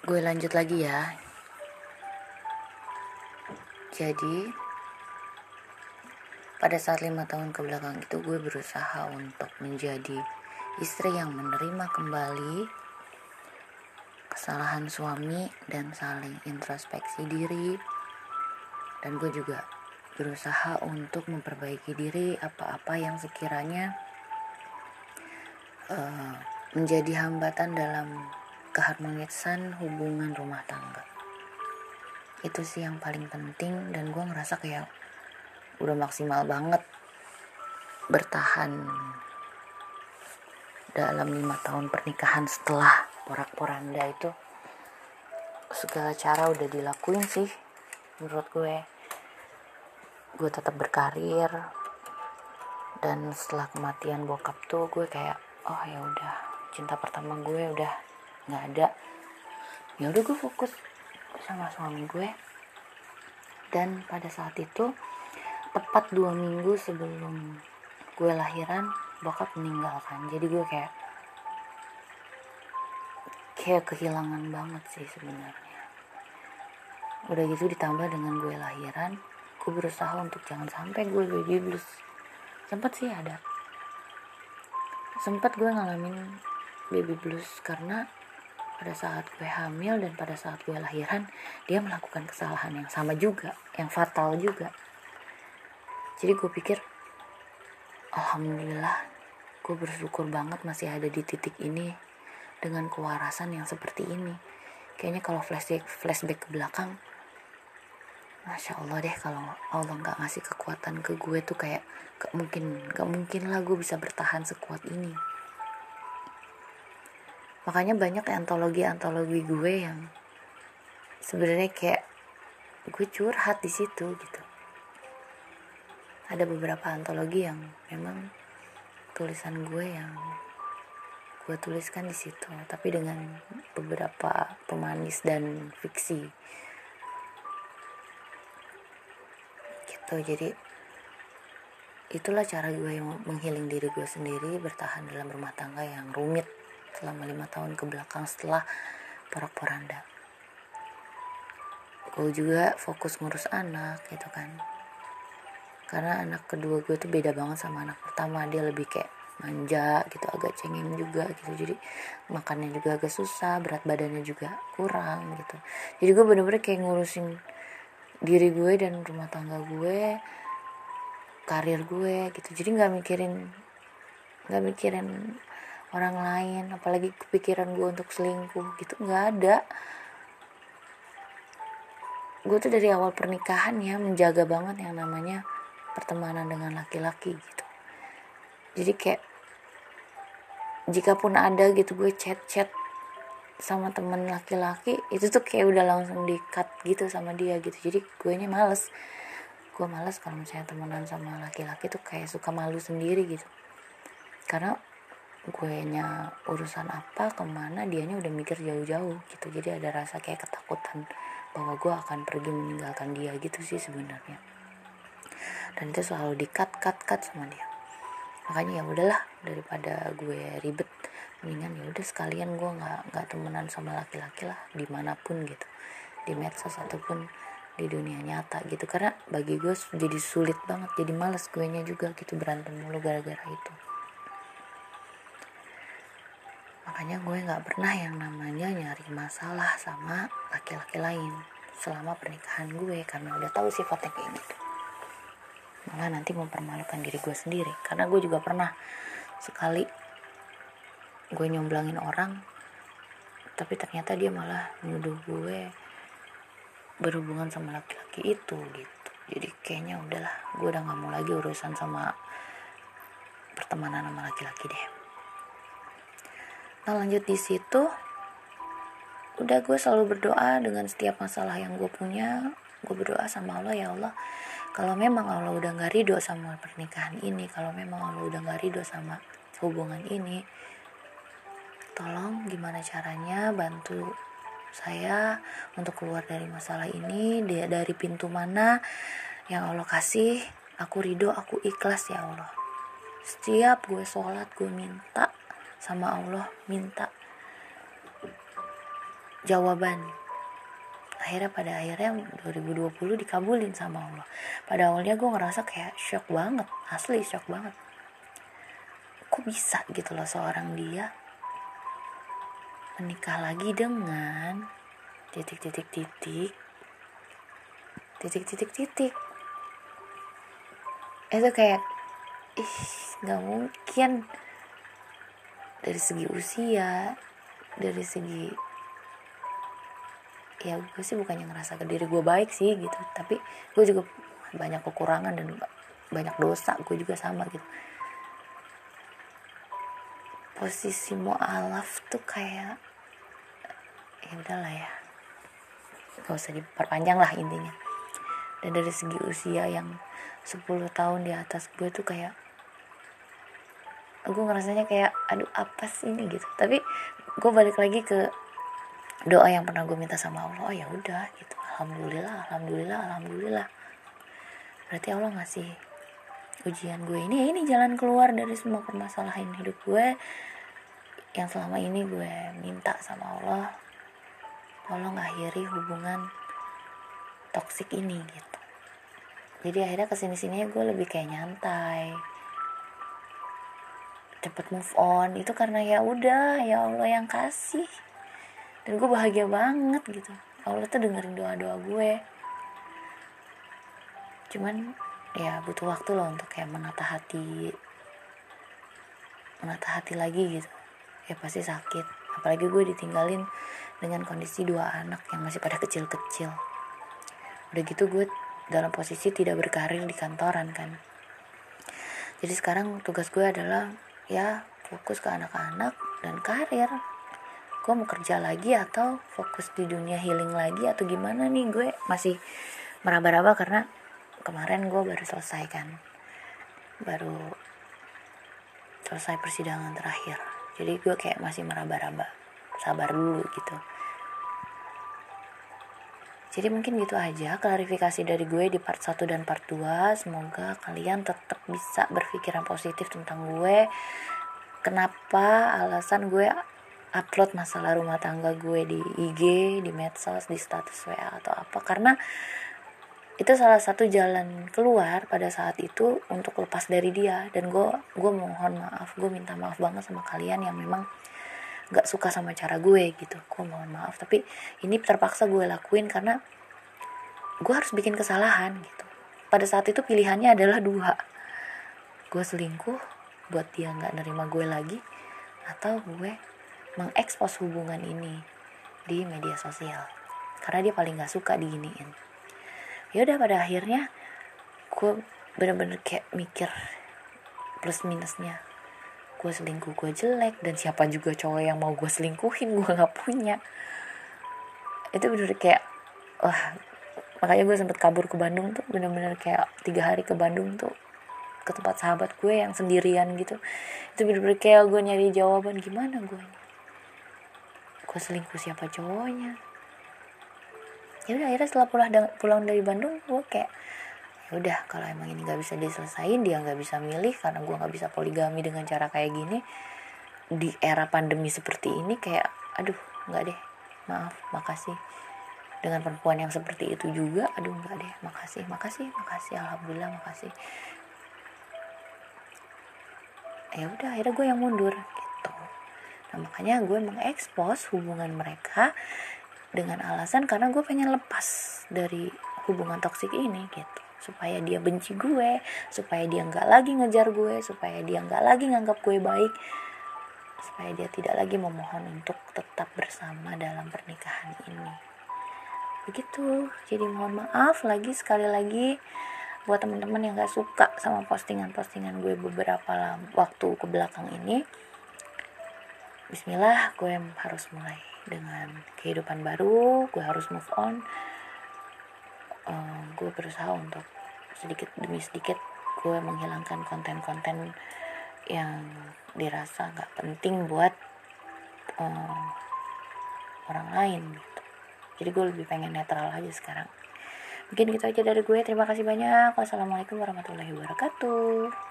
gue lanjut lagi ya. Jadi pada saat lima tahun ke belakang itu gue berusaha untuk menjadi istri yang menerima kembali kesalahan suami dan saling introspeksi diri. Dan gue juga berusaha untuk memperbaiki diri apa-apa yang sekiranya uh, menjadi hambatan dalam keharmonisan hubungan rumah tangga. Itu sih yang paling penting dan gue ngerasa kayak udah maksimal banget bertahan dalam lima tahun pernikahan setelah porak-poranda itu. Segala cara udah dilakuin sih menurut gue. Gue tetap berkarir dan setelah kematian bokap tuh gue kayak oh ya udah cinta pertama gue udah nggak ada. Ya udah gue fokus sama suami gue. Dan pada saat itu tepat dua minggu sebelum gue lahiran bokap meninggalkan. Jadi gue kayak kayak kehilangan banget sih sebenarnya. Udah gitu ditambah dengan gue lahiran gue berusaha untuk jangan sampai gue baby blues sempat sih ada. Sempat gue ngalamin baby blues karena pada saat gue hamil dan pada saat gue lahiran dia melakukan kesalahan yang sama juga yang fatal juga. Jadi gue pikir alhamdulillah gue bersyukur banget masih ada di titik ini dengan kewarasan yang seperti ini. Kayaknya kalau flashback flashback ke belakang Masya Allah deh kalau Allah nggak ngasih kekuatan ke gue tuh kayak gak mungkin gak mungkin lah gue bisa bertahan sekuat ini makanya banyak antologi-antologi gue yang sebenarnya kayak gue curhat di situ gitu. Ada beberapa antologi yang memang tulisan gue yang gue tuliskan di situ tapi dengan beberapa pemanis dan fiksi. Gitu jadi itulah cara gue yang menghiling diri gue sendiri bertahan dalam rumah tangga yang rumit selama lima tahun ke belakang setelah porak-poranda. Gue juga fokus ngurus anak gitu kan. Karena anak kedua gue tuh beda banget sama anak pertama. Dia lebih kayak manja gitu agak cengeng juga gitu. Jadi makannya juga agak susah berat badannya juga kurang gitu. Jadi gue bener-bener kayak ngurusin diri gue dan rumah tangga gue karir gue gitu. Jadi nggak mikirin nggak mikirin orang lain apalagi kepikiran gue untuk selingkuh gitu nggak ada. Gue tuh dari awal pernikahan ya menjaga banget yang namanya pertemanan dengan laki-laki gitu. Jadi kayak jika pun ada gitu gue chat-chat sama temen laki-laki itu tuh kayak udah langsung di cut gitu sama dia gitu. Jadi gue nya males. Gue males kalau misalnya temenan sama laki-laki tuh kayak suka malu sendiri gitu. Karena gue nya urusan apa ke mana dianya udah mikir jauh-jauh gitu. Jadi ada rasa kayak ketakutan bahwa gue akan pergi meninggalkan dia gitu sih sebenarnya. Dan itu selalu di cut cut cut sama dia. Makanya ya udahlah daripada gue ribet mendingan ya udah sekalian gue nggak nggak temenan sama laki-laki lah di mana pun gitu. Di medsos ataupun di dunia nyata gitu. Karena bagi gue jadi sulit banget jadi males gue nya juga gitu berantem mulu gara-gara itu makanya gue nggak pernah yang namanya nyari masalah sama laki-laki lain selama pernikahan gue karena udah tahu sifatnya kayak gitu. Malah nanti mempermalukan diri gue sendiri. Karena gue juga pernah sekali gue nyomblangin orang tapi ternyata dia malah nuduh gue berhubungan sama laki-laki itu gitu. Jadi kayaknya udahlah gue udah nggak mau lagi urusan sama pertemanan sama laki-laki deh lanjut di situ udah gue selalu berdoa dengan setiap masalah yang gue punya. Gue berdoa sama Allah ya Allah kalau memang Allah udah nggak ridho sama pernikahan ini kalau memang Allah udah nggak ridho sama hubungan ini tolong gimana caranya bantu saya untuk keluar dari masalah ini dari pintu mana yang Allah kasih aku ridho aku ikhlas ya Allah. Setiap gue sholat gue minta sama Allah minta jawaban. Akhirnya pada akhirnya 2020 dikabulin sama Allah. Pada awalnya gue ngerasa kayak shock banget asli shock banget. Kok bisa gitu loh seorang dia menikah lagi dengan titik titik titik titik titik titik itu kayak ih nggak mungkin dari segi usia dari segi ya gue sih bukannya ngerasa ke diri gue baik sih gitu. Tapi gue juga banyak kekurangan dan banyak dosa gue juga sama gitu. Posisi mualaf tuh kayak ya udahlah ya. Gak usah diperpanjang lah intinya. Dan dari segi usia yang 10 tahun di atas gue tuh kayak gue ngerasanya kayak aduh apa sih ini? Gitu. Tapi gue balik lagi ke doa yang pernah gue minta sama Allah. Oh ya udah gitu. Alhamdulillah alhamdulillah alhamdulillah. Berarti Allah ngasih ujian gue ini. Ini jalan keluar dari semua permasalahan hidup gue yang selama ini gue minta sama Allah Allah ngakhiri hubungan toksik ini gitu. Jadi akhirnya ke sini sini gue lebih kayak nyantai cepet move on. Itu karena ya udah ya Allah yang kasih. Dan gue bahagia banget gitu. Allah tuh dengerin doa doa gue. Cuman ya butuh waktu loh untuk kayak menata hati menata hati lagi gitu. Ya pasti sakit. Apalagi gue ditinggalin dengan kondisi dua anak yang masih pada kecil-kecil. Udah gitu gue dalam posisi tidak berkarir di kantoran kan. Jadi sekarang tugas gue adalah ya fokus ke anak-anak dan karir. Gue mau kerja lagi atau fokus di dunia healing lagi atau gimana nih? Gue masih meraba-raba karena kemarin gue baru selesai kan. Baru selesai persidangan terakhir. Jadi gue kayak masih meraba-raba. Sabar dulu gitu jadi mungkin gitu aja klarifikasi dari gue di part 1 dan part 2 semoga kalian tetap bisa berpikiran positif tentang gue. Kenapa alasan gue upload masalah rumah tangga gue di IG, di medsos, di status WA atau apa? Karena itu salah satu jalan keluar pada saat itu untuk lepas dari dia. Dan gue gue mohon maaf gue minta maaf banget sama kalian yang memang gak suka sama cara gue gitu. Gue mohon maaf tapi ini terpaksa gue lakuin karena gue harus bikin kesalahan gitu. Pada saat itu pilihannya adalah dua. Gue selingkuh buat dia nggak nerima gue lagi atau gue mengekspos hubungan ini di media sosial. Karena dia paling gak suka diginiin. Ya udah pada akhirnya gue bener-bener kayak mikir plus minusnya gue selingkuh gue jelek dan siapa juga cowok yang mau gue selingkuhin gue nggak punya. Itu bener kayak wah makanya gue sempet kabur ke Bandung tuh bener-bener kayak tiga hari ke Bandung tuh ke tempat sahabat gue yang sendirian gitu. Itu bener-bener kayak gue nyari jawaban gimana gue? Gue selingkuh siapa cowoknya? Ya udah akhirnya setelah pulang pulang dari Bandung gue kayak ya udah kalau emang ini nggak bisa diselesain dia nggak bisa milih karena gue nggak bisa poligami dengan cara kayak gini di era pandemi seperti ini kayak aduh nggak deh. Maaf makasih. Dengan perempuan yang seperti itu juga aduh nggak deh. Makasih makasih makasih. Alhamdulillah makasih. Ya udah akhirnya gue yang mundur nah makanya gue mengekspos hubungan mereka dengan alasan karena gue pengen lepas dari hubungan toksik ini gitu supaya dia benci gue supaya dia nggak lagi ngejar gue supaya dia nggak lagi nganggap gue baik supaya dia tidak lagi memohon untuk tetap bersama dalam pernikahan ini. Begitu. Jadi mohon maaf lagi sekali lagi buat teman-teman yang gak suka sama postingan-postingan gue beberapa waktu ke belakang ini. Bismillah gue harus mulai dengan kehidupan baru gue harus move on uh, gue berusaha untuk sedikit demi sedikit gue menghilangkan konten-konten yang dirasa gak penting buat uh, orang lain gitu. Jadi gue lebih pengen netral aja sekarang. Mungkin gitu aja dari gue. Terima kasih banyak. Wassalamualaikum warahmatullahi wabarakatuh